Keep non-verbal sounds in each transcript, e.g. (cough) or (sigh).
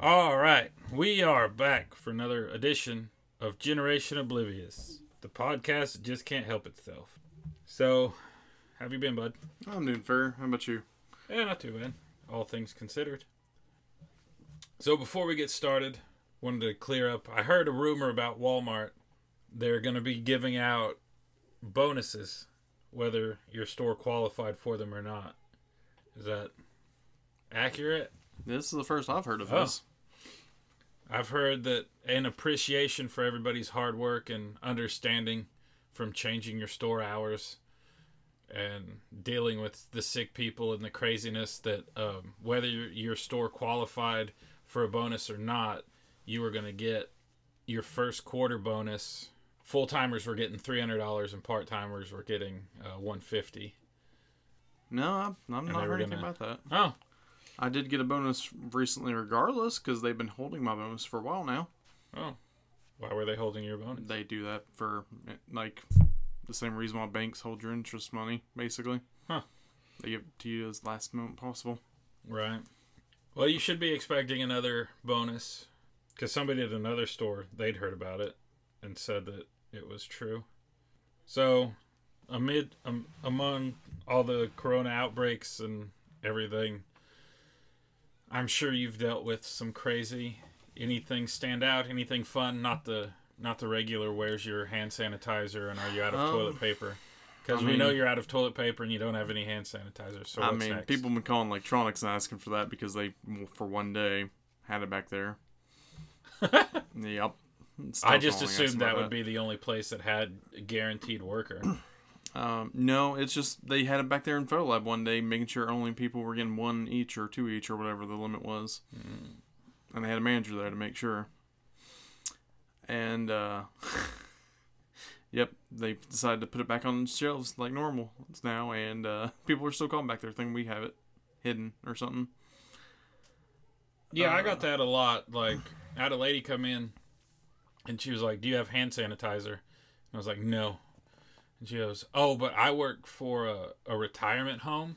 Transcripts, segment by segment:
All right, we are back for another edition of Generation Oblivious, the podcast just can't help itself. So, how have you been, bud? I'm doing fair. How about you? Yeah, not too bad, all things considered. So, before we get started, wanted to clear up. I heard a rumor about Walmart. They're going to be giving out bonuses, whether your store qualified for them or not. Is that accurate? This is the first I've heard of Oh. this. I've heard that an appreciation for everybody's hard work and understanding from changing your store hours and dealing with the sick people and the craziness that um, whether your, your store qualified for a bonus or not, you were going to get your first quarter bonus. Full timers were getting three hundred dollars and part timers were getting uh, one fifty. No, I'm, I'm not heard anything gonna- about that. Oh, I did get a bonus recently, regardless, because they've been holding my bonus for a while now. oh, why were they holding your bonus? They do that for like the same reason why banks hold your interest money, basically. Huh. They give it to you as last moment possible. Right. Well, you should be expecting another bonus because somebody at another store they'd heard about it and said that it was true. So, amid um, among all the corona outbreaks and everything, I'm sure you've dealt with some crazy. Anything stand out? Anything fun? Not the not the regular. Where's your hand sanitizer and are you out of Um, toilet paper? Because we know you're out of toilet paper and you don't have any hand sanitizer. So I mean, next? people been calling electronics and asking for that because they, for one day, had it back there. (laughs) yep. I just assumed that about would be the only place that had a guaranteed worker. Um, no, it's just they had it back there in Photo Lab one day, making sure only people were getting one each or two each or whatever the limit was. And they had a manager there to make sure. And, uh, (laughs) yep, they decided to put it back on shelves like normal now, and uh, (laughs) people are still calling back there thinking we have it hidden or something. yeah, I Uh, got that a lot. Like, I had a lady come in, and she was like, "Do you have hand sanitizer?" And I was like, "No." And she goes, "Oh, but I work for a, a retirement home,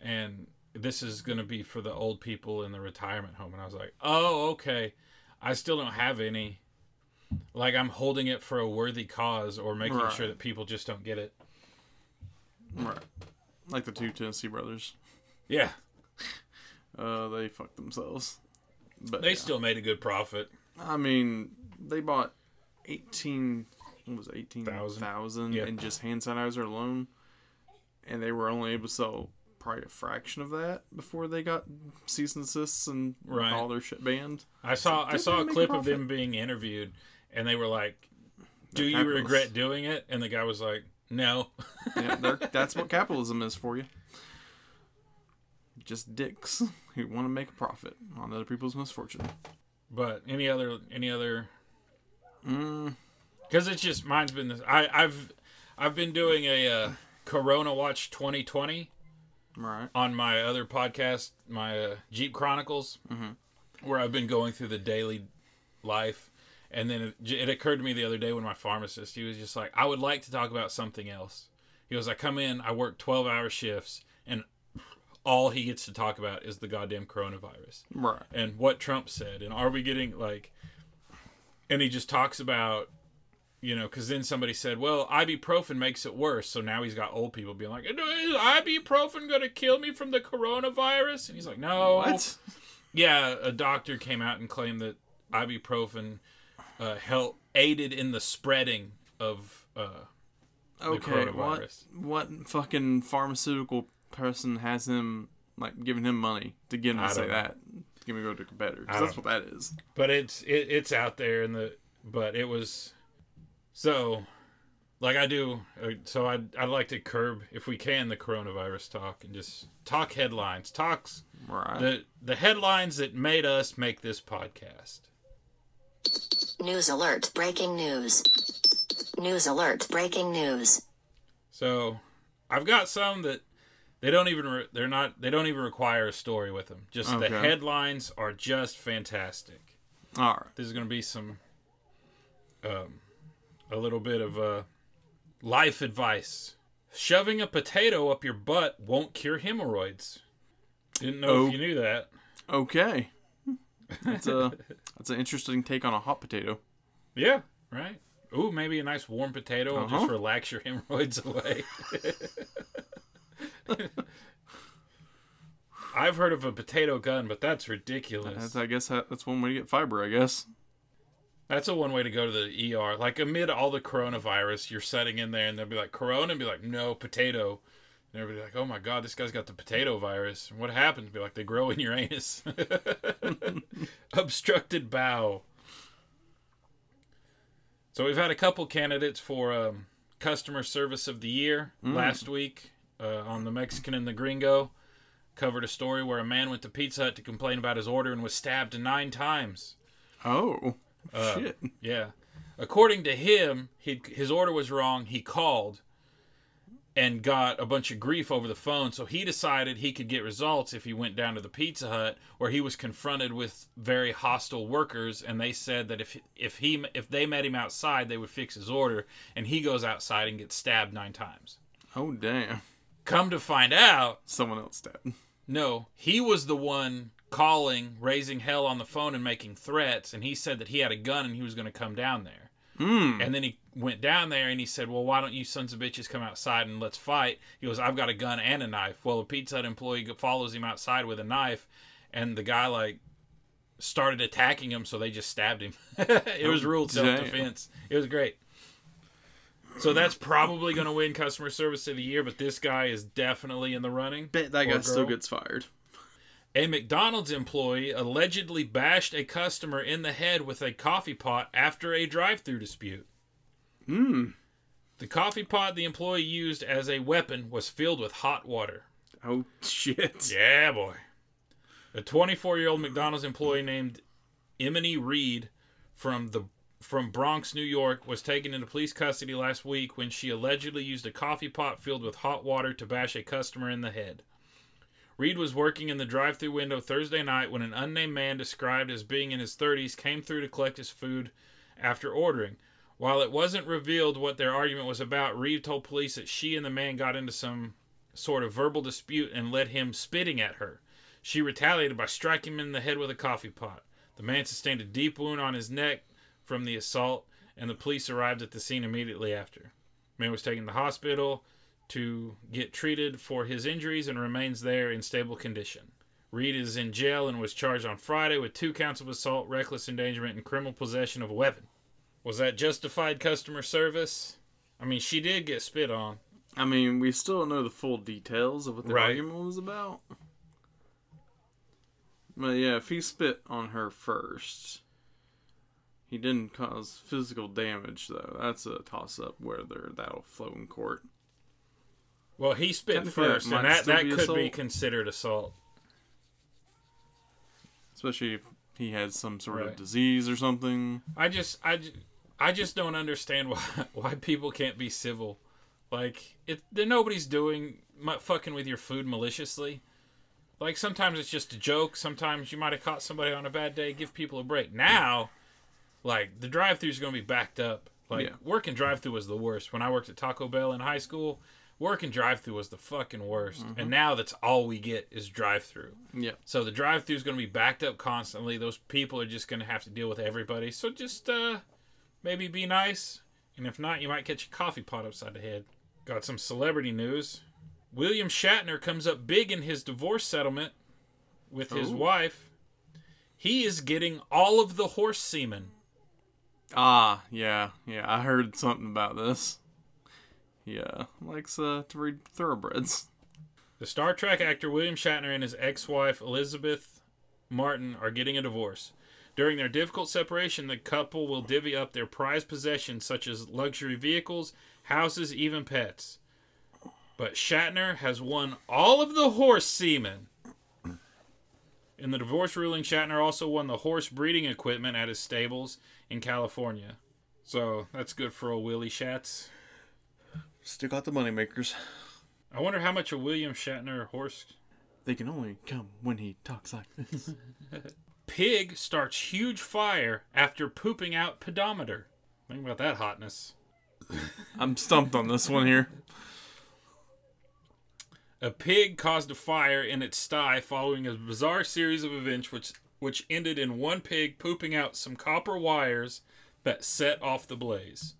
and this is going to be for the old people in the retirement home." And I was like, "Oh, okay. I still don't have any. Like I'm holding it for a worthy cause, or making right. sure that people just don't get it." Right. Like the two Tennessee brothers. Yeah. (laughs) Uh, they fucked themselves. But they yeah. still made a good profit. I mean, they bought 18 was 18,000 yeah. in just hand sanitizer alone. And they were only able to sell probably a fraction of that before they got cease and and right. all their shit banned. I saw so I saw a clip a of them being interviewed, and they were like, "Do you regret doing it?" And the guy was like, "No." yeah, that's what capitalism is for you. Just dicks who want to make a profit on other people's misfortune. But any other any other mm because it's just mine's been this. I I've I've been doing a uh, Corona Watch 2020 right. on my other podcast, my uh, Jeep Chronicles, Mhm. where I've been going through the daily life. And then it, it occurred to me the other day when my pharmacist, he was just like, I would like to talk about something else. He goes, I come in, I work 12 hour shifts, and all he gets to talk about is the goddamn coronavirus Right. and what Trump said. And are we getting like, and he just talks about, you know, because then somebody said, well, ibuprofen makes it worse. So now he's got old people being like, is ibuprofen going to kill me from the coronavirus? And he's like, no. What? Yeah, a doctor came out and claimed that ibuprofen uh, helped aided in the spreading of. Uh, Okay, what coronavirus. what fucking pharmaceutical person has him like giving him money to get him to say know. that? Give me go to a competitor that's what that is. but it's it, it's out there in the but it was so like I do uh, so I'd, I'd like to curb if we can the coronavirus talk and just talk headlines talks Right. the the headlines that made us make this podcast News alert. Breaking news. News alert. Breaking news. so I've got some that they don't even re- they're not they don't even require a story with them just the headlines are just fantastic All right. there's going to be some um, a little bit of uh, life advice shoving a potato up your butt won't cure hemorrhoids didn't know Oh. if you knew that Okay. (laughs) That's a that's an interesting take on a hot potato. Yeah, right. Ooh, maybe a nice warm potato will just Uh-huh. relax your hemorrhoids away. (laughs) I've heard of a potato gun, but that's ridiculous. That's, I guess that's one way to get fiber. I guess. That's a one way to go to the ER. Like amid all the coronavirus, you're sitting in there and they'll be like, Corona, and be like, no, potato. And everybody like, oh my god, this guy's got the potato virus. And what happens? Be like, they grow in your anus. (laughs) Obstructed bowel. So we've had a couple candidates for um, customer service of the year last week uh, on the Mexican and the Gringo. Covered a story where a man went to Pizza Hut to complain about his order and was stabbed nine times. Oh Uh, shit! Yeah. According to him, he, his order was wrong. He called and got a bunch of grief over the phone. So he decided he could get results if he went down to the Pizza Hut, where he was confronted with very hostile workers, and they said that if if he if they met him outside, they would fix his order. And he goes outside and gets stabbed nine times. Oh damn! Come to find out, Someone else stabbed. no, he was the one calling, raising hell on the phone, and making threats. And he said that he had a gun and he was going to come down there. Hmm. And then he went down there and he said, Well, why don't you sons of bitches come outside and let's fight? He goes, I've got a gun and a knife. Well, a Pizza Hut employee follows him outside with a knife, and the guy, like, started attacking him, so they just stabbed him. (laughs) it was ruled self defense. It was great. So that's probably going to win customer service of the year, but this guy is definitely in the running. Bet that guy still gets fired. A McDonald's employee allegedly bashed a customer in the head with a coffee pot after a drive through dispute. Hmm. The coffee pot the employee used as a weapon was filled with hot water. Oh shit! Yeah, boy. A 24 year old McDonald's employee named Emily Reed from the from Bronx, New York, was taken into police custody last week when she allegedly used a coffee pot filled with hot water to bash a customer in the head. Reed was working in the drive through window Thursday night when an unnamed man described as being in his 30s came through to collect his food after ordering. While it wasn't revealed what their argument was about, Reed told police that she and the man got into some sort of verbal dispute and led him spitting at her. She retaliated by striking him in the head with a coffee pot. The man sustained a deep wound on his neck from the assault, and the police arrived at the scene immediately after. The Man was taken to the hospital to get treated for his injuries and remains there in stable condition. Reed is in jail and was charged on Friday with two counts of assault, reckless endangerment, and criminal possession of a weapon. Was that justified customer service? I mean, she did get spit on. I mean, we still don't know the full details of what the Right. argument was about. But yeah, if he spit on her first, he didn't cause physical damage, though. That's a toss up whether that'll flow in court. Well, he spit first, and that, that could be considered assault. Especially if he had some sort Right. of disease or something. I just, I, I just don't understand (laughs) why why people can't be civil. Like, it, nobody's doing fucking with your food maliciously. Like sometimes it's just a joke. Sometimes you might have caught somebody on a bad day. Give people a break. Now, like the drive-through is going to be backed up. Like Yeah. working drive-through was the worst. When I worked at Taco Bell in high school, working drive-through was the fucking worst. And now that's all we get is drive-through. Yeah. So the drive-through is going to be backed up constantly. Those people are just going to have to deal with everybody. So just uh, maybe be nice, and if not, you might catch a coffee pot upside the head. Got some celebrity news. William Shatner comes up big in his divorce settlement with his Ooh. wife. He is getting all of the horse semen. Ah, yeah, yeah. I heard something about this. Yeah, likes uh, to read thoroughbreds. The Star Trek actor William Shatner and his ex-wife Elizabeth Martin are getting a divorce. During their difficult separation, the couple will divvy up their prized possessions such as luxury vehicles, houses, even pets. But Shatner has won all of the horse semen. In the divorce ruling, Shatner also won the horse breeding equipment at his stables in California. So that's good for old Willie Shatz. Still got the moneymakers. I wonder how much a William Shatner horse They can only come when he talks like this. (laughs) Pig starts huge fire after pooping out pedometer. Think about that hotness. (laughs) I'm stumped on this one here. A pig caused a fire in its sty following a bizarre series of events which which ended in one pig pooping out some copper wires that set off the blaze.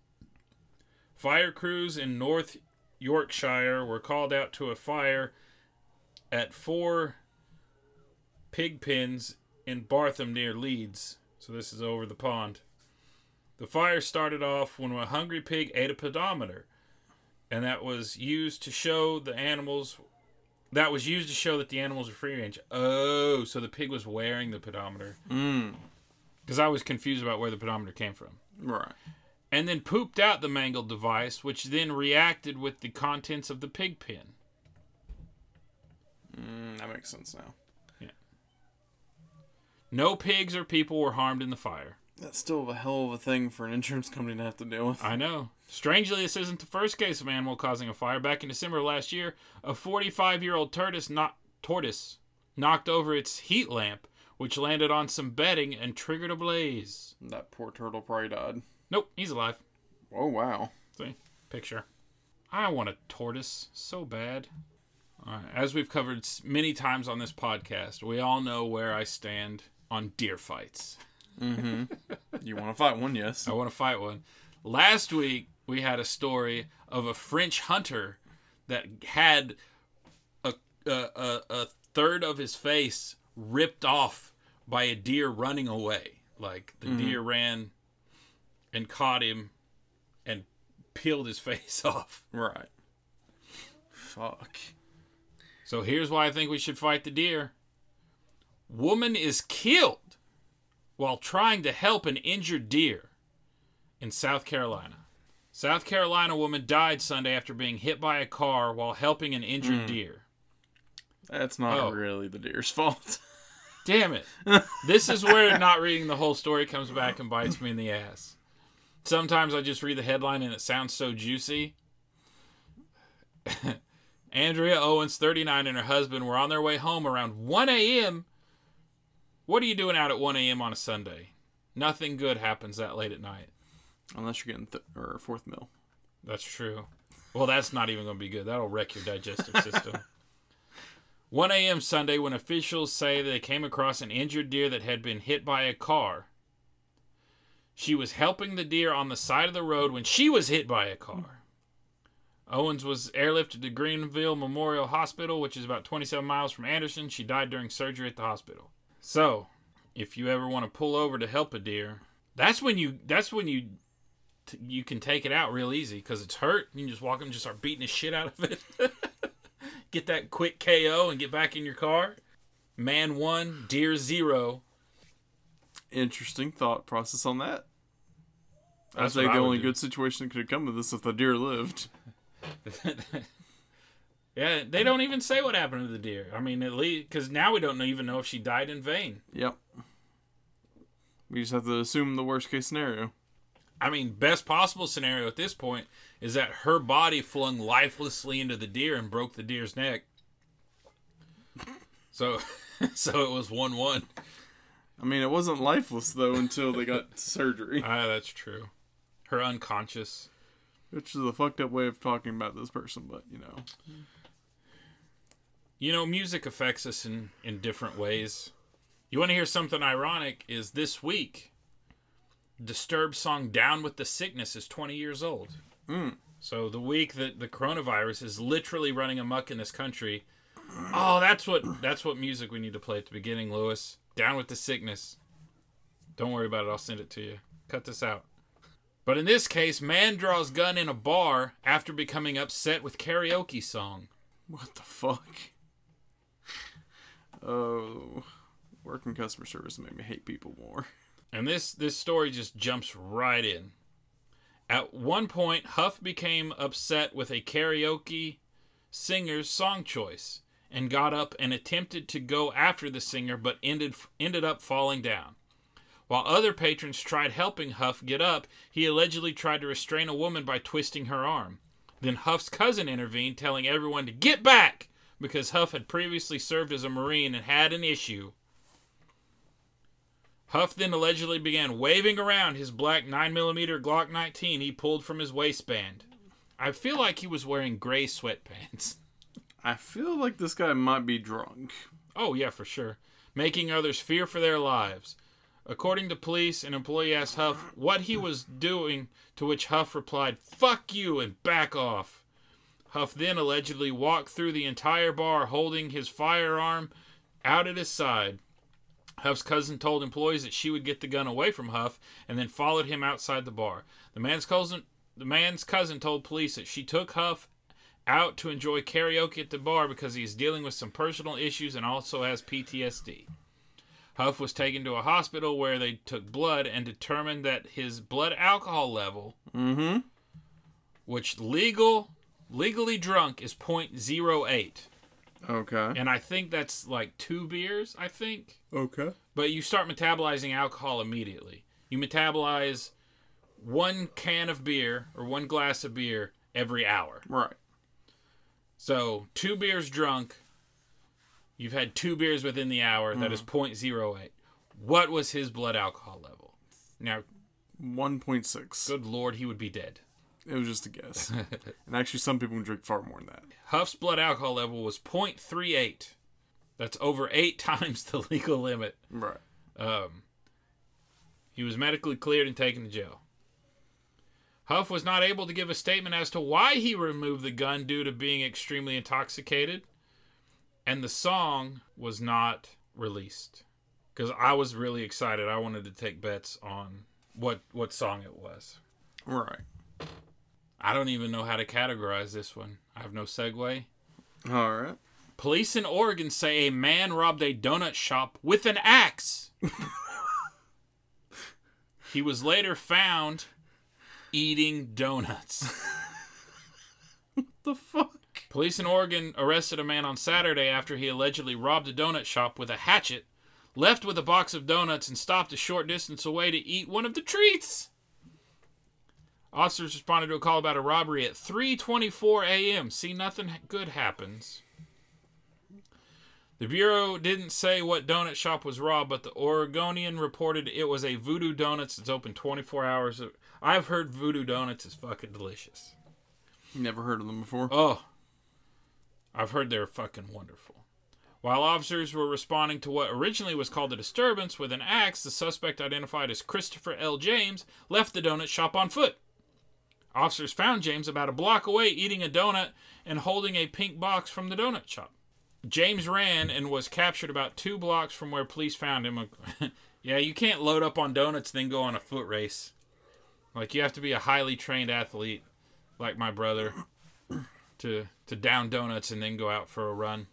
Fire crews in North Yorkshire were called out to a fire at four pig pens in Bartham near Leeds. So this is over the pond. The fire started off when a hungry pig ate a pedometer, and that was used to show the animals. That was used to show that the animals were free range. Oh, so the pig was wearing the pedometer. Mm. Because I was confused about where the pedometer came from. Right. And then pooped out the mangled device, which then reacted with the contents of the pig pen. Mm, that makes sense now. Yeah. No pigs or people were harmed in the fire. That's still a hell of a thing for an insurance company to have to deal with. I know. Strangely, this isn't the first case of animal causing a fire. Back in December of last year, a 45-year-old tortoise, not tortoise, knocked over its heat lamp, which landed on some bedding and triggered a blaze. That poor turtle probably died. Nope, he's alive. Oh wow. See, picture. I want a tortoise so bad. Right, as we've covered many times on this podcast, we all know where I stand on deer fights. Mm-hmm. (laughs) You want to fight one? Yes. I want to fight one. Last week we had a story of a French hunter that had a a, a, a third of his face ripped off by a deer running away. Like the mm-hmm. deer ran and caught him and peeled his (laughs) face off. Right. Fuck. So here's why I think we should fight the deer. Woman is killed while trying to help an injured deer in South Carolina. South Carolina woman died Sunday after being hit by a car while helping an injured hmm. deer. That's not Oh. really the deer's fault. Damn it. (laughs) this is where not reading the whole story comes back and bites me in the ass. Sometimes I just read the headline and it sounds so juicy. (laughs) Andrea Owens, 39, and her husband were on their way home around 1 a.m. What are you doing out at 1 a.m. on a Sunday? Nothing good happens that late at night. Unless you're getting th- or fourth mill. That's true. Well, that's not even going to be good. That'll wreck your digestive system. (laughs) 1 a.m. Sunday, when officials say they came across an injured deer that had been hit by a car. She was helping the deer on the side of the road when she was hit by a car. Owens was airlifted to Greenville Memorial Hospital, which is about 27 miles from Anderson. She died during surgery at the hospital. So, if you ever want to pull over to help a deer, that's when you that's when you you can take it out real easy because it's hurt. You can just walk up and just start beating the shit out of it. (laughs) get that quick KO and get back in your car. Man one, deer zero. Interesting thought process on that. I That's think the I only good situation that could have come of this if the deer lived. (laughs) yeah, they don't even say what happened to the deer. I mean, at least because now we don't even know if she died in vain. Yep. We just have to assume the worst case scenario. I mean, best possible scenario at this point is that her body flung lifelessly into the deer and broke the deer's neck. So, (laughs) so it was one-one. I mean, it wasn't lifeless though until they got surgery, Ah, that's true. Her unconscious. which is a fucked up way of talking about this person, but you know. You know, music affects us in, in different ways. You want to hear something ironic? Is this week, Disturbed song "Down with the Sickness" is 20 years old. Mm. So the week that the coronavirus is literally running amok in this country. Oh, that's what that's what music we need to play at the beginning, Lewis. Down with the sickness. Don't worry about it. I'll send it to you. Cut this out. But in this case, man draws gun in a bar after becoming upset with karaoke song. What the fuck? Oh, working customer service made me hate people more. And this this story just jumps right in. At one point, Huff became upset with a karaoke singer's song choice and got up and attempted to go after the singer but ended ended up falling down. While other patrons tried helping Huff get up, he allegedly tried to restrain a woman by twisting her arm. Then Huff's cousin intervened, telling everyone to get back because Huff had previously served as a Marine and had an issue. Huff then allegedly began waving around his black 9mm Glock 19 he pulled from his waistband. I feel like he was wearing gray sweatpants. (laughs) I feel like this guy might be drunk. Oh, yeah, for sure. making others fear for their lives. According to police, an employee asked Huff what he was doing, to which Huff replied, Fuck you and back off. Huff then allegedly walked through the entire bar holding his firearm out at his side. Huff's cousin told employees that she would get the gun away from Huff and then followed him outside the bar. The man's cousin the man's cousin told police that she took Huff out to enjoy karaoke at the bar because he is dealing with some personal issues and also has PTSD. Huff was taken to a hospital where they took blood and determined that his blood alcohol level, Mm-hmm. which legal legally drunk is 0.08. Okay. And I think that's like two beers, I think. Okay. But you start metabolizing alcohol immediately. You metabolize one can of beer or one glass of beer every hour. Right. So, two beers drunk, you've had two beers within the hour, that is 0.08. What was his blood alcohol level? Now, One point six. good lord, he would be dead. It was just a guess. (laughs) and actually, some people can drink far more than that. Huff's blood alcohol level was 0.38. That's over eight (laughs) times the legal limit. Right. Um, he was medically cleared and taken to jail. Huff was not able to give a statement as to why he removed the gun due to being extremely intoxicated, and the song was not released. Because I was really excited. I wanted to take bets on what what song it was. Right. I don't even know how to categorize this one. I have no segue. All right. Police in Oregon say a man robbed a donut shop with an axe. (laughs) he was later found eating donuts. (laughs) The fuck. Police in Oregon arrested a man on Saturday after he allegedly robbed a donut shop with a hatchet, left with a box of donuts, and stopped a short distance away to eat one of the treats. Officers responded to a call about a robbery at 3:24 a.m. See, nothing good happens. The bureau didn't say what donut shop was robbed, but the Oregonian reported it was a Voodoo Donuts that's open 24 hours. I've heard Voodoo Donuts is fucking delicious. Never heard of them before. Oh, I've heard they're fucking wonderful. While officers were responding to what originally was called a disturbance with an axe, the suspect, identified as Christopher L. James, left the donut shop on foot. Officers found James about a block away eating a donut and holding a pink box from the donut shop. James ran and was captured about two blocks from where police found him. (laughs) yeah, you can't load up on donuts then go on a foot race. Like you have to be a highly trained athlete, like my brother, (coughs) to to down donuts and then go out for a run.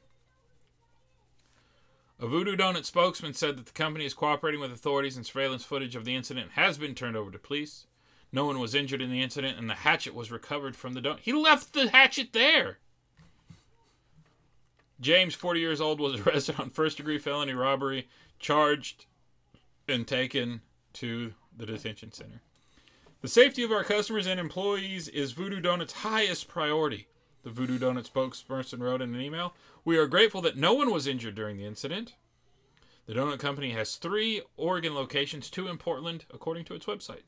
A Voodoo Donut spokesman said that the company is cooperating with authorities and surveillance footage of the incident has been turned over to police. No one was injured in the incident, and the hatchet was recovered from the donut. He left the hatchet there. James, 40 years old, was (laughs) arrested on first degree felony robbery, charged, and taken to the detention center. The safety of our customers and employees is Voodoo Donut's highest priority, the Voodoo Donut spokesperson wrote in an email. We are grateful that no one was injured during the incident. The donut company has three Oregon locations, two in Portland, according to its website.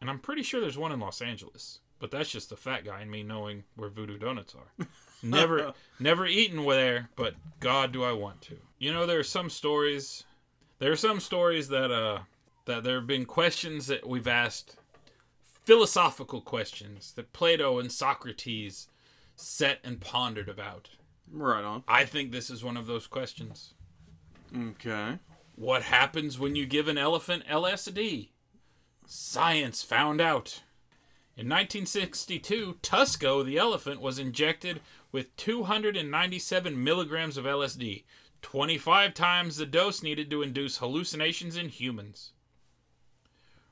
And I'm pretty sure there's one in Los Angeles, but that's just the fat guy in me knowing where Voodoo Donuts are. (laughs) never, never eaten there, but God, do I want to. You know, there are some stories. There are some stories that uh that there have been questions that we've asked, philosophical questions that Plato and Socrates set and pondered about. Right on. I think this is one of those questions. Okay. What happens when you give an elephant LSD? Science found out. In 1962, Tusco the elephant was injected with 297 milligrams of LSD, 25 times the dose needed to induce hallucinations in humans.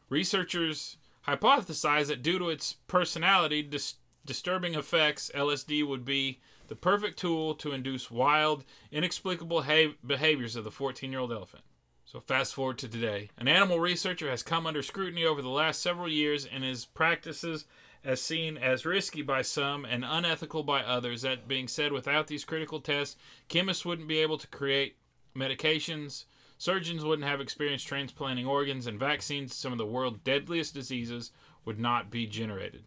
Researchers hypothesized that due to its personality dis- disturbing effects, LSD would be the perfect tool to induce wild, inexplicable ha- behaviors of the 14 year old elephant. So, fast forward to today. An animal researcher has come under scrutiny over the last several years and his practices as seen as risky by some and unethical by others. That being said, without these critical tests, chemists wouldn't be able to create medications, surgeons wouldn't have experience transplanting organs, and vaccines to some of the world's deadliest diseases would not be generated.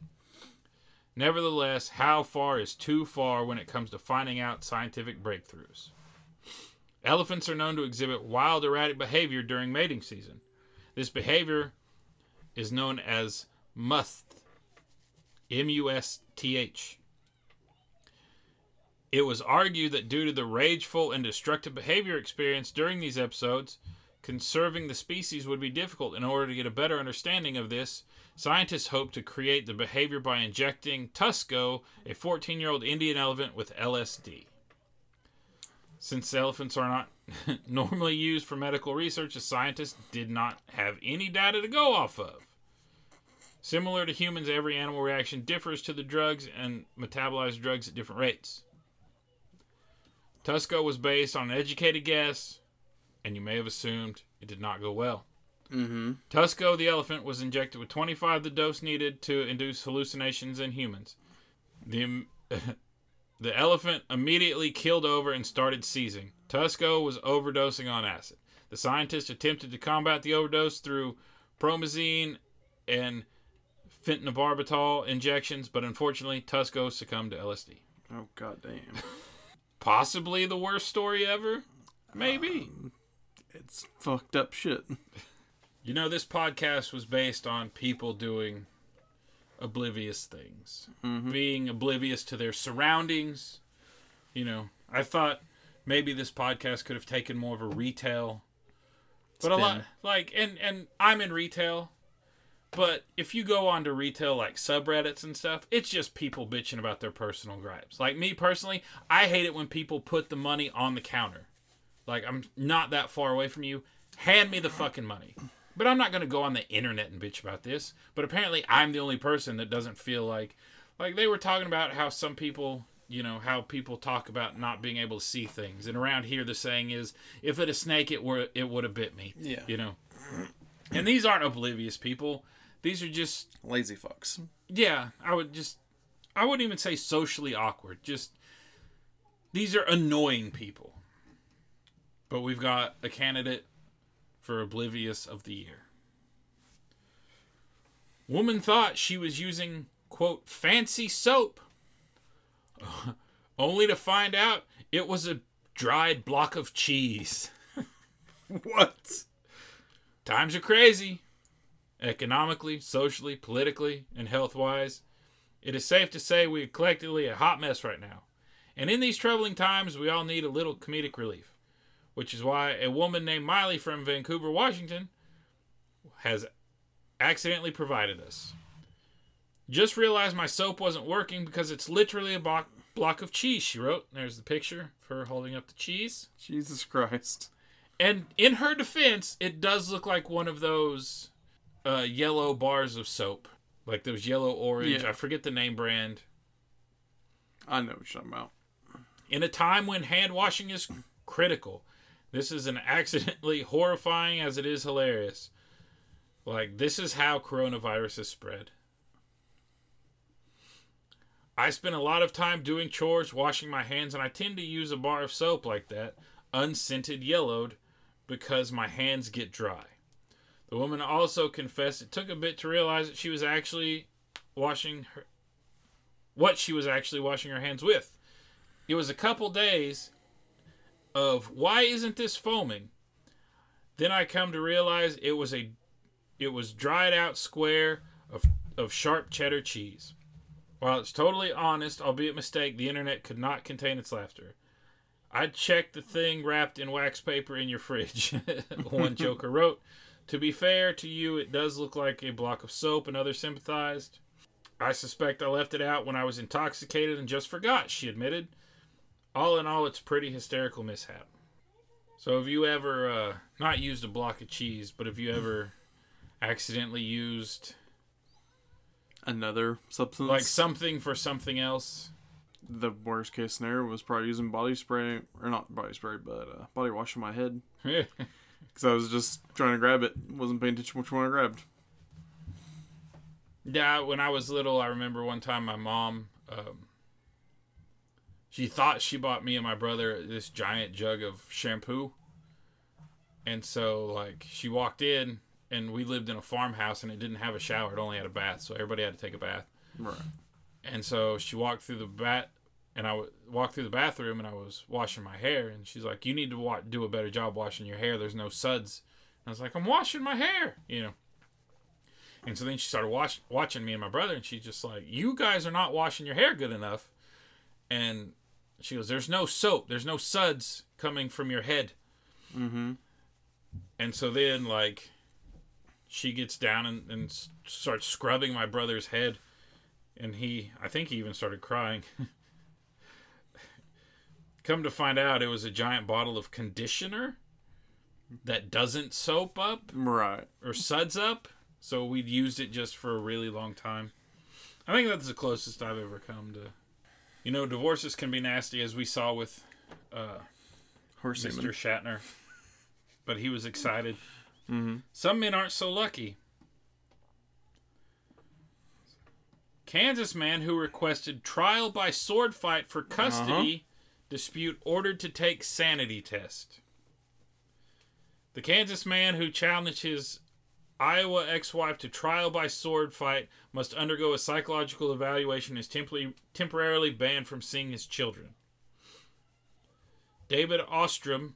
Nevertheless, how far is too far when it comes to finding out scientific breakthroughs? Elephants are known to exhibit wild, erratic behavior during mating season. This behavior is known as musth. M U S T H. It was argued that due to the rageful and destructive behavior experienced during these episodes, conserving the species would be difficult. In order to get a better understanding of this, scientists hope to create the behavior by injecting Tusco, a 14 year old Indian elephant, with LSD. Since elephants are not (laughs) normally used for medical research, the scientists did not have any data to go off of. Similar to humans, every animal reaction differs to the drugs and metabolize drugs at different rates. Tusco was based on an educated guess, and you may have assumed it did not go well. Mm-hmm. Tusco the elephant was injected with 25 the dose needed to induce hallucinations in humans. The (laughs) the elephant immediately keeled over and started seizing. Tusco was overdosing on acid. The scientists attempted to combat the overdose through promazine and fentanyl injections, but unfortunately, Tusco succumbed to LSD. Oh god damn. Possibly the worst story ever. Maybe. Um, it's fucked up shit. You know, this podcast was based on people doing oblivious things, mm-hmm. being oblivious to their surroundings. You know, I thought maybe this podcast could have taken more of a retail, but a lot like, and and I'm in retail, but if you go on to retail like subreddits and stuff, it's just people bitching about their personal gripes. Like me personally, I hate it when people put the money on the counter. Like I'm not that far away from you. Hand me the fucking money. But I'm not going to go on the internet and bitch about this. But apparently I'm the only person that doesn't feel like like they were talking about how some people, you know, how people talk about not being able to see things. And around here the saying is if it a snake it were it would have bit me. Yeah. You know. And these aren't oblivious people. These are just Lazy fucks. yeah, I would just I wouldn't even say socially awkward. Just these are annoying people. But we've got a candidate for oblivious of the year. Woman thought she was using quote fancy soap (laughs) only to find out it was a dried block of cheese. (laughs) What? Times are crazy. Economically, socially, politically, and health wise. It is safe to say we are collectively a hot mess right now. And in these troubling times, we all need a little comedic relief. Which is why a woman named Miley from Vancouver, Washington, has accidentally provided us. Just realized my soap wasn't working because it's literally a block, block of cheese, she wrote. There's the picture of her holding up the cheese. Jesus Christ. And in her defense, it does look like one of those uh, yellow bars of soap, like those yellow orange. Yeah. I forget the name brand. I know what you're talking about. In a time when hand washing is critical, this is an accidentally (laughs) horrifying as it is hilarious. Like this is how coronavirus is spread. I spend a lot of time doing chores, washing my hands, and I tend to use a bar of soap like that, unscented yellowed, because my hands get dry. The woman also confessed it took a bit to realize that she was actually washing her what she was actually washing her hands with. It was a couple days of why isn't this foaming? Then I come to realize it was a it was dried out square of of sharp cheddar cheese. While it's totally honest, albeit mistake, the internet could not contain its laughter. I checked the thing wrapped in wax paper in your fridge, (laughs) one (laughs) joker wrote. To be fair to you, it does look like a block of soap, another sympathized. I suspect I left it out when I was intoxicated and just forgot, she admitted. All in all, it's a pretty hysterical mishap. So, have you ever, uh, not used a block of cheese, but have you ever accidentally used, Another substance. like, something for something else? the worst case scenario was probably using body spray, or not body spray, but uh, body wash on my head. (laughs) Because I was just trying to grab it. Wasn't paying attention which one I grabbed. Yeah, when I was little, I remember one time my mom, um, she thought she bought me and my brother this giant jug of shampoo. And so, like, she walked in, and we lived in a farmhouse, and it didn't have a shower. It only had a bath, so everybody had to take a bath. Right. And so she walked through the bat, and I w- walked through the bathroom and I was washing my hair, and she's like, "You need to wa- do a better job washing your hair. There's no suds." And I was like, "I'm washing my hair," you know. And so then she started watch- watching me and my brother, and she's just like, "You guys are not washing your hair good enough." And she goes, "There's no soap. There's no suds coming from your head." Mm-hmm. And so then, like, she gets down and, and starts scrubbing my brother's head. And he, I think he even started crying. (laughs) Come to find out, it was a giant bottle of conditioner that doesn't soap up Right. or suds up. So we'd used it just for a really long time. I think that's the closest I've ever come to. You know, divorces can be nasty, as we saw with uh, Horse Mr. semen. Shatner. But he was excited. Mm-hmm. Some men aren't so lucky. Kansas man who requested trial by sword fight for custody dispute ordered to take sanity test. The Kansas man who challenged his Iowa ex-wife to trial by sword fight must undergo a psychological evaluation and is temporarily temporarily banned from seeing his children. David Ostrom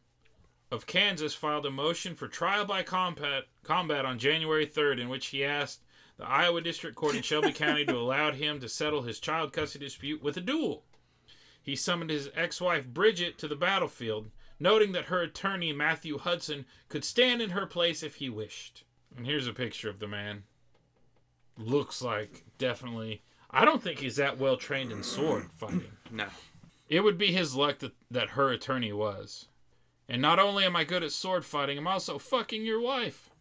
of Kansas filed a motion for trial by combat, combat on January 3rd, in which he asked the Iowa District Court in Shelby County to (laughs) allow him to settle his child custody dispute with a duel. He summoned his ex wife Bridget to the battlefield, noting that her attorney Matthew Hudson could stand in her place if he wished. And here's a picture of the man. Looks like definitely. I don't think he's that well trained in sword fighting. (clears throat) No. It would be his luck that, that her attorney was. And not only am I good at sword fighting, I'm also fucking your wife.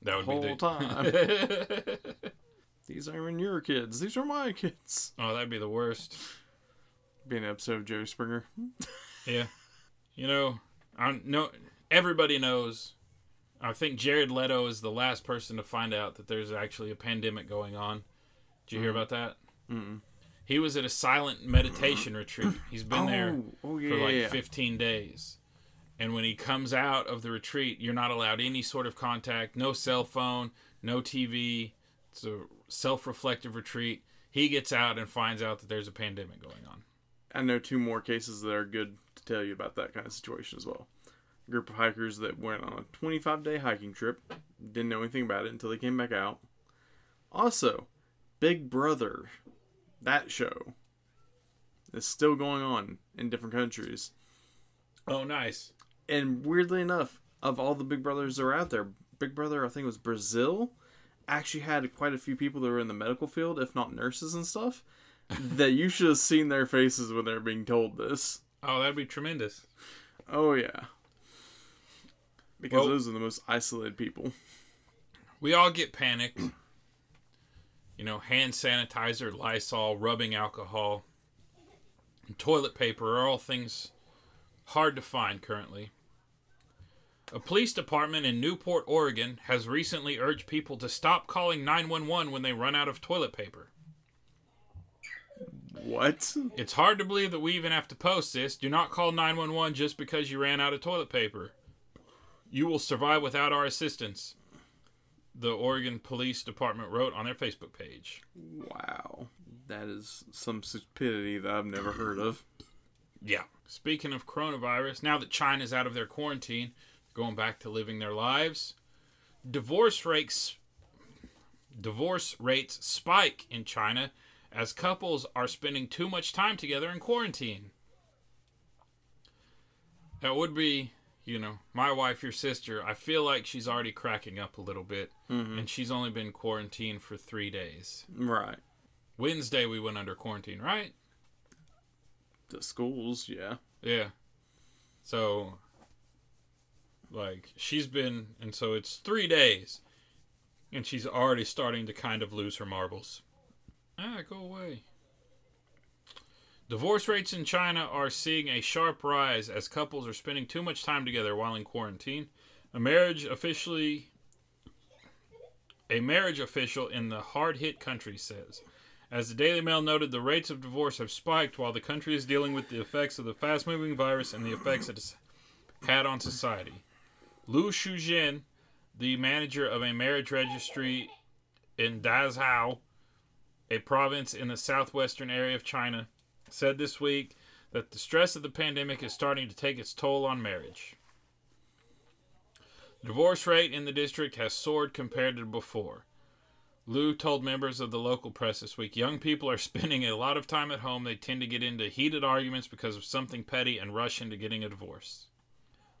That would Whole be the whole time. (laughs) These aren't your kids. These are my kids. oh, that'd be the worst. Be an episode of Joe Springer. (laughs) Yeah. You know, I know everybody knows. I think Jared Leto is the last person to find out that there's actually a pandemic going on. Did you hear about that? Mm-mm. He was at a silent meditation retreat. He's been there Oh, oh yeah, for like yeah. 15 days. And when he comes out of the retreat, you're not allowed any sort of contact, no cell phone, no TV. It's a self reflective retreat. He gets out and finds out that there's a pandemic going on. I know two more cases that are good to tell you about that kind of situation as well. Group of hikers that went on a 25 day hiking trip, didn't know anything about it until they came back out. Also, Big Brother, that show, is still going on in different countries. Oh, nice. And weirdly enough, of all the Big Brothers that are out there, Big Brother, I think it was Brazil, actually had quite a few people that were in the medical field, if not nurses and stuff, (laughs) that you should have seen their faces when they're being told this. Oh, that'd be tremendous. Oh yeah. Because Well- those are the most isolated people. We all get panicked. (clears throat) You know, hand sanitizer, Lysol, rubbing alcohol, and toilet paper are all things hard to find currently. A police department in Newport, Oregon has recently urged people to stop calling 911 when they run out of toilet paper. What? It's hard to believe that we even have to post this. Do not call 911 just because you ran out of toilet paper. You will survive without our assistance. The Oregon Police Department wrote on their Facebook page. Wow. That is some stupidity that I've never heard of. Yeah. Speaking of coronavirus, now that China's out of their quarantine, going back to living their lives, divorce rates divorce rates spike in China as couples are spending too much time together in quarantine. That would be, you know, my wife, your sister. I feel like she's already cracking up a little bit, and she's only been quarantined for three days. Right. Wednesday we went under quarantine, right? The schools, yeah. Yeah. So, like, she's been, and so it's three days, and she's already starting to kind of lose her marbles. Ah, go away. Divorce rates in China are seeing a sharp rise as couples are spending too much time together while in quarantine. A marriage officially a marriage official in the hard-hit country says as the Daily Mail noted, the rates of divorce have spiked while the country is dealing with the effects of the fast moving virus and the effects it has had on society. Lu Shujin, the manager of a marriage registry in Dazhou, a province in the southwestern area of China, said this week that the stress of the pandemic is starting to take its toll on marriage. The divorce rate in the district has soared compared to before. Lou told members of the local press this week young people are (laughs) spending a lot of time at home. They tend to get into heated arguments because of something petty and rush into getting a divorce.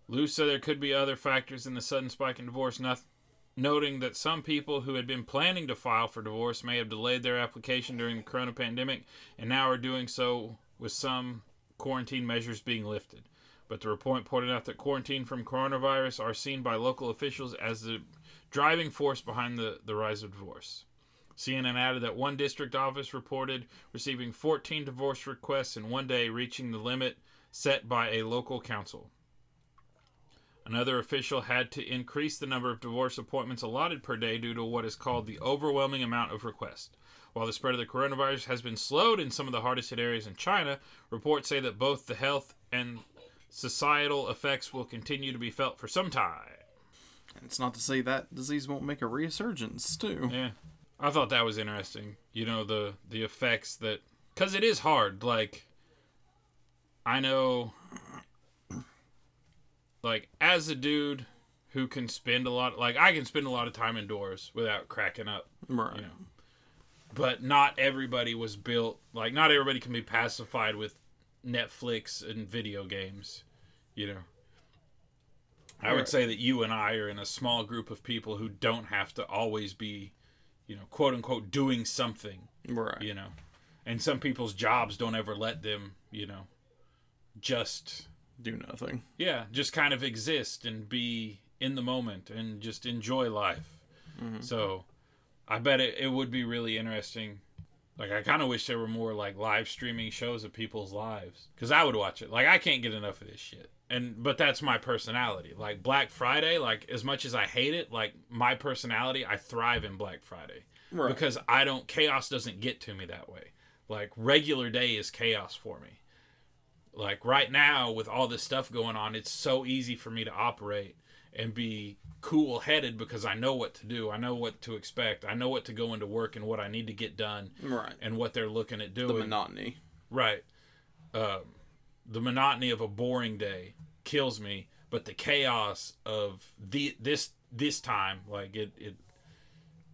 Lou said there could be other factors in the sudden spike in divorce, not, noting that some people who had been planning to file for divorce may have delayed their application during the corona pandemic and now are doing so with some quarantine measures being lifted. But the report pointed out that quarantine from coronavirus are seen by local officials as the driving force behind the, the rise of divorce. CNN added that one district office reported receiving 14 divorce requests in one day, reaching the limit set by a local council. Another official had to increase the number of divorce appointments allotted per day due to what is called the overwhelming amount of requests. While the spread of the coronavirus has been slowed in some of the hardest hit areas in China, reports say that both the health and societal effects will continue to be felt for some time. It's not to say that disease won't make a resurgence too. Yeah, I thought that was interesting. You know the the effects that because it is hard. Like I know, like as a dude who can spend a lot, like I can spend a lot of time indoors without cracking up. Right. You know, but not everybody was built like not everybody can be pacified with Netflix and video games. You know. I would say that you and I are in a small group of people who don't have to always be, you know, quote unquote, doing something, Right. you know. And some people's jobs don't ever let them, you know, just, Do nothing. yeah, just kind of exist and be in the moment and just enjoy life. Mm-hmm. So I bet it, it would be really interesting. Like, I kind of wish there were more, like, live streaming shows of people's lives. Because I would watch it. Like, I can't get enough of this shit. And, but that's my personality. Like, Black Friday, like, as much as I hate it, like, my personality, I thrive in Black Friday. Right. Because I don't, chaos doesn't get to me that way. Like, regular day is chaos for me. Like, right now, with all this stuff going on, it's so easy for me to operate and be cool headed because I know what to do. I know what to expect. I know what to go into work and what I need to get done Right. and what they're looking at doing. The monotony. right. Um, the monotony of a boring day kills me, but the chaos of the this this time, like it it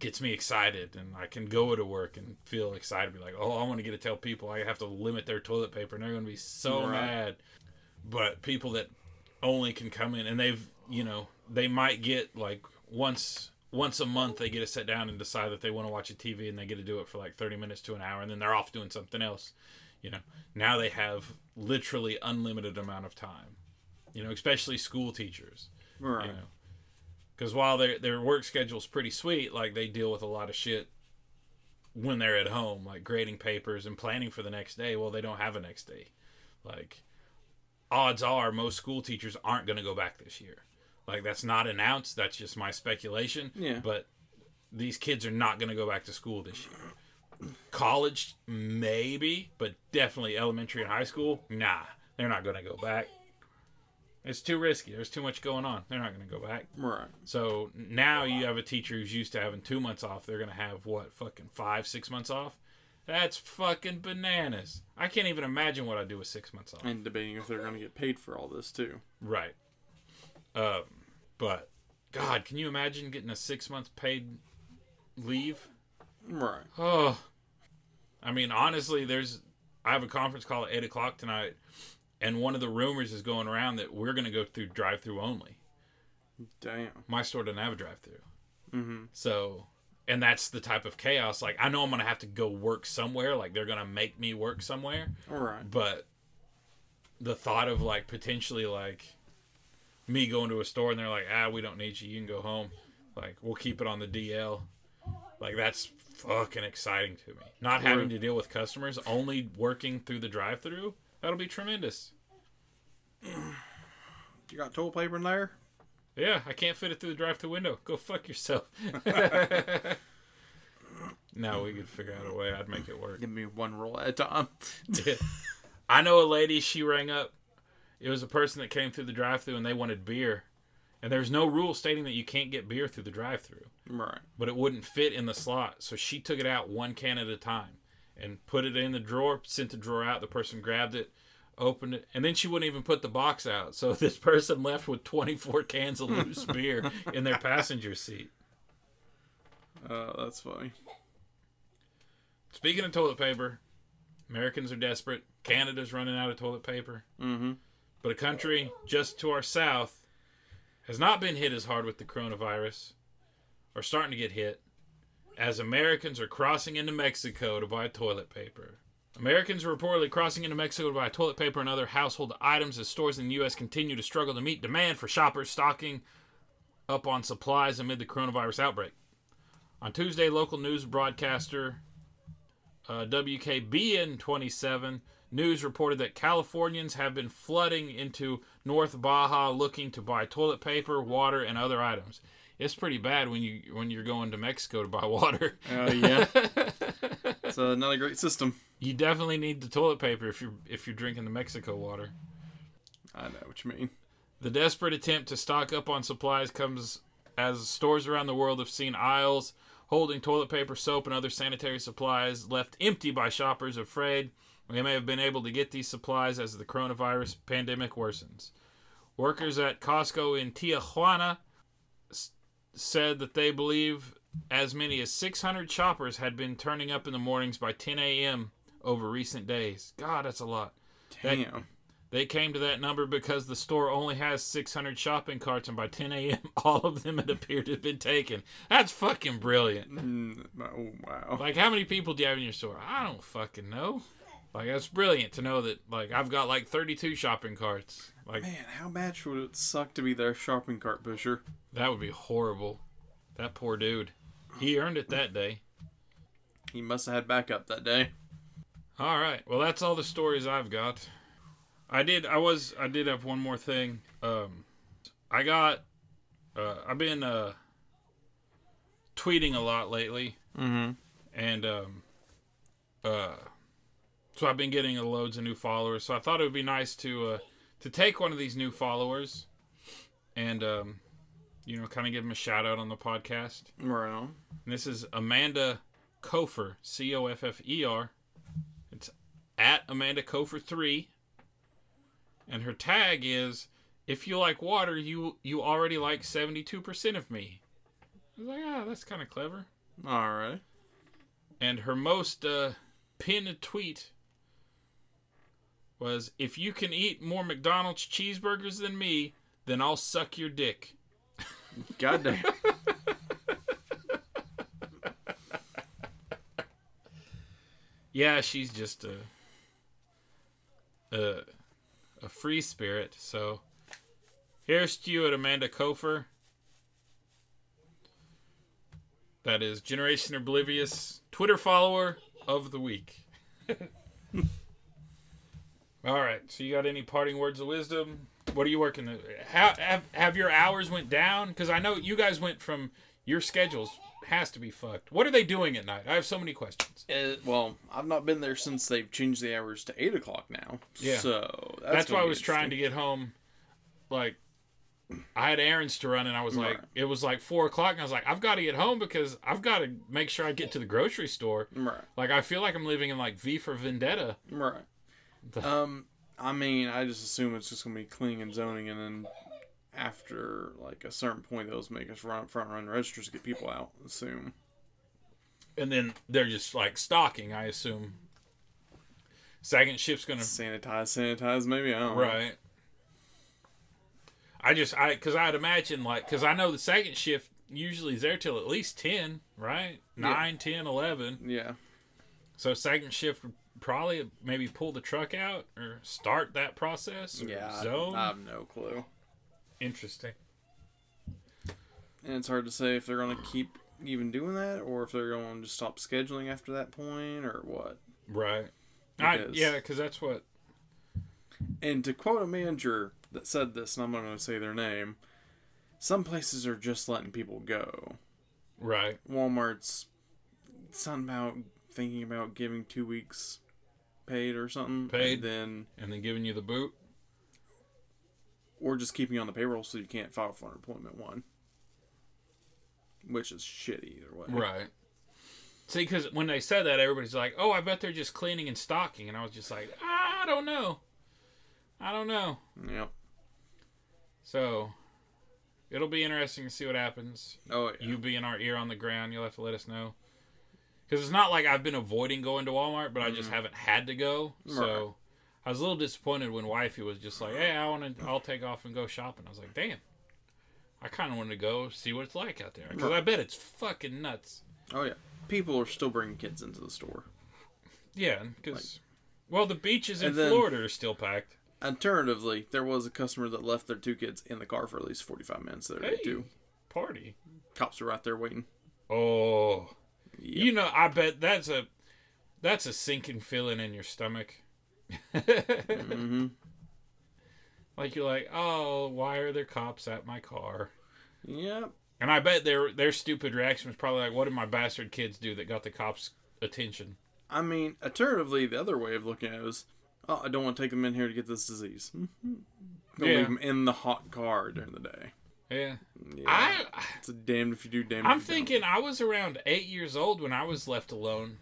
gets me excited, and I can go to work and feel excited. Be like, oh, I want to get to tell people I have to limit their toilet paper, and they're going to be so Right. mad. But people that only can come in and they've you know they might get like once once a month they get to sit down and decide that they want to watch a TV and they get to do it for like 30 minutes to an hour and then they're off doing something else you know now they have literally unlimited amount of time you know especially school teachers Right. you know because while their their work schedule's pretty sweet like they deal with a lot of shit when they're at home like grading papers and planning for the next day. Well they don't have a next day. Like odds are most school teachers aren't going to go back this year. Like that's not announced. That's just my speculation. Yeah. but these kids are not going to go back to school this year. College maybe but definitely elementary and high school nah they're not going to go back it's too risky there's too much going on they're not going to go back Right. so now you have a teacher who's used to having two months off. They're gonna have what, fucking five, six months off? That's fucking bananas. I can't even imagine what I'd do with six months off. And debating if they're going to get paid for all this too. Right. Um, but God, can you imagine getting a six month paid leave? Right. Oh, I mean, honestly, there's. I have a conference call at eight o'clock tonight, and one of the rumors is going around that we're gonna go through drive-through only. Damn. My store doesn't have a drive-through. Mm-hmm. So, and that's the type of chaos. Like, I know I'm going to have to go work somewhere. Like, they're going to make me work somewhere. All right. But the thought of, like, potentially, like, me going to a store and they're like, ah, we don't need you. You can go home. Like, we'll keep it on the DL. Like, that's fucking exciting to me. Not having to deal with customers, only working through the drive through, that'll be tremendous. You got toilet paper in there? Yeah, I can't fit it through the drive-through window. Go fuck yourself. (laughs) no, we could figure out a way. I'd make it work. Give me one roll at a time. I know a lady. She rang up. It was a person that came through the drive-through and they wanted beer, and there's no rule stating that you can't get beer through the drive-through, right. but it wouldn't fit in the slot. So she took it out one can at a time, and put it in the drawer, sent the drawer out. The person grabbed it, opened it, and then she wouldn't even put the box out. So (laughs) this person left with 24 cans of loose (laughs) beer in their passenger seat. Uh, that's funny. Speaking of toilet paper, Americans are desperate. Canada's running out of toilet paper. Mm-hmm. But a country just to our south has not been hit as hard with the coronavirus, or starting to get hit, as Americans are crossing into Mexico to buy toilet paper. Americans are reportedly crossing into Mexico to buy toilet paper and other household items as stores in the U.S. continue to struggle to meet demand for shoppers stocking up on supplies amid the coronavirus outbreak. On Tuesday, local news broadcaster uh, WKBN 27 News reported that Californians have been flooding into North Baja looking to buy toilet paper, water, and other items. It's pretty bad when you when you're going to Mexico to buy (laughs) water. Oh yeah. (laughs) it's uh, not a great system. you definitely need the toilet paper if you're if you're drinking the Mexico water. I know what you mean. The desperate attempt to stock up on supplies comes as stores around the world have seen aisles holding toilet paper, soap, and other sanitary supplies left empty by shoppers afraid they may have been able to get these supplies as the coronavirus pandemic worsens. Workers at Costco in Tijuana said that they believe as many as 600 shoppers had been turning up in the mornings by 10 a.m. over recent days. God, that's a lot. That- Damn. They came to that number because the store only has 600 shopping carts, and by 10 a.m., (laughs) all of them had appeared to have been taken. That's fucking brilliant. Mm, oh wow. Like, how many people do you have in your store? I don't fucking know. Like, that's brilliant to know that, like, I've got like 32 shopping carts. Like, Man, how much would it suck to be their shopping cart pusher? that would be horrible. That poor dude. He earned it that day. He must have had backup that day. All right. Well, that's all the stories I've got. I did. I was. I did have one more thing. Um, I got. Uh, I've been uh, tweeting a lot lately, Mm-hmm. and um, uh, so I've been getting loads of new followers. So I thought it would be nice to uh, to take one of these new followers, and um, you know, kind of give them a shout out on the podcast. Right on. And this is Amanda Coffer, C O F F E R. It's at Amanda Coffer three, and her tag is if you like water, you you already like seventy two percent of me. I was like, ah, that's kind of clever. All right. And her most uh, pinned tweet was, "If you can eat more McDonald's cheeseburgers than me, then I'll suck your dick." Goddamn. (laughs) Yeah, she's just a a, a free spirit. So here's to you at Amanda Coffer. That is Generation Oblivious Twitter follower of the week. (laughs) All right. So you got any parting words of wisdom? What are you working? The, how have, have your hours went down? Because I know you guys went from your schedules has to be fucked. What are they doing at night? I have so many questions. Uh, well, I've not been there since they've changed the hours to eight o'clock now. Yeah. So that's, That's, why I was trying to get home. Like, I had errands to run, and I was like, Right. it was like four o'clock, and I was like, I've got to get home because I've got to make sure I get to the grocery store. Right. Like, I feel like I'm living in like V for Vendetta. Right. (laughs) Um, I mean, I just assume it's just gonna be cleaning and zoning, and then after like a certain point, they'll just make us run front run registers to get people out. Assume. And then they're just like stocking, I assume. Second shift's gonna Sanitize, sanitize, maybe I don't know. right. I just I because I'd imagine like because I know the second shift usually is there till at least ten, right? Nine, ten, eleven. Yeah. So second shift would probably maybe pull the truck out or start that process. Or Yeah. I- Zone. I have no clue, Interesting. and it's hard to say if they're gonna keep even doing that, or if they're going to just stop scheduling after that point, or what. Right. I, yeah, because that's what. And to quote a manager that said this, and I'm not going to say their name, some places are just letting people go. Right. Walmart's something about thinking about giving two weeks paid or something. Paid. And then, And then giving you the boot. or just keeping you on the payroll so you can't file for unemployment one. Which is shitty either way. Right. See, because when they said that, everybody's like, "Oh, I bet they're just cleaning and stocking," and I was just like, "I don't know, I don't know." Yep. So it'll be interesting to see what happens. Oh, yeah. You being our ear on the ground, you'll have to let us know. Because it's not like I've been avoiding going to Walmart, but I just haven't had to go. So Mm-hmm. I was a little disappointed when wifey was just like, "Hey, I want to. I'll take off and go shopping." I was like, "Damn." I kind of wanted to go see what it's like out there because Right. I bet it's fucking nuts. oh yeah. People are still bringing kids into the store. Yeah, because well, the beaches in then- Florida are still packed. Alternatively, there was a customer that left their two kids in the car for at least 45 minutes the other day, Hey, too. party. Cops were right there waiting. Oh, Yep. you know, I bet that's a that's a sinking feeling in your stomach. hmm (laughs) Like you're like, oh, why are there cops at my car? Yep. And I bet their their stupid reaction was probably like, what did my bastard kids do that got the cops' attention? I mean, alternatively, the other way of looking at it is, oh, I don't want to take them in here to get this disease. Mm-hmm. Don't Yeah. leave them in the hot car during the day. Yeah, Yeah. I It's a damned if you do, damned I'm if you thinking I was around eight years old when I was left alone.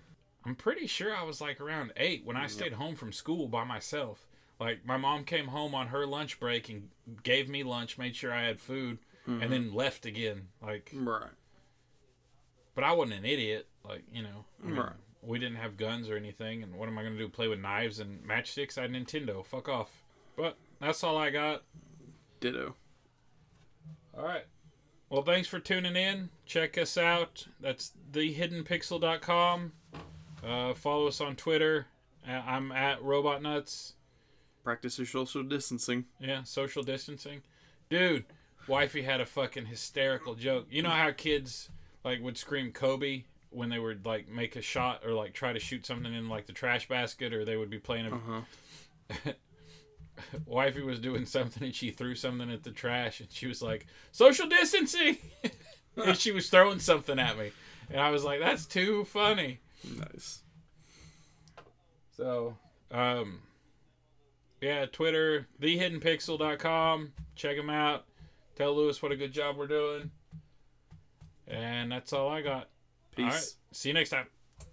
I'm pretty sure I was like around eight when I stayed home from school by myself. Like my mom came home on her lunch break and gave me lunch, made sure I had food, and mm-hmm. then left again. Like. Right. but I wasn't an idiot. Like, you know, I mean, Right. we didn't have guns or anything. And what am I going to do? Play with knives and matchsticks? I had Nintendo. Fuck off. But that's all I got. Ditto. All right. Well, thanks for tuning in. Check us out. That's thehiddenpixel.com. Uh, follow us on Twitter. Uh, I'm at Robot Nuts. Practice your social distancing. Yeah, social distancing. Dude, wifey had a fucking hysterical joke. You know how kids like would scream Kobe when they would like make a shot or like try to shoot something in like the trash basket or they would be playing a Uh huh. (laughs) (laughs) wifey was doing something and she threw something at the trash and she was like social distancing! (laughs) And she was throwing something at me. And i was like that's too funny. Nice. so um yeah twitter thehiddenpixel.com check them out. Tell lewis what a good job we're doing. And that's all i got. Peace. all right. See you next time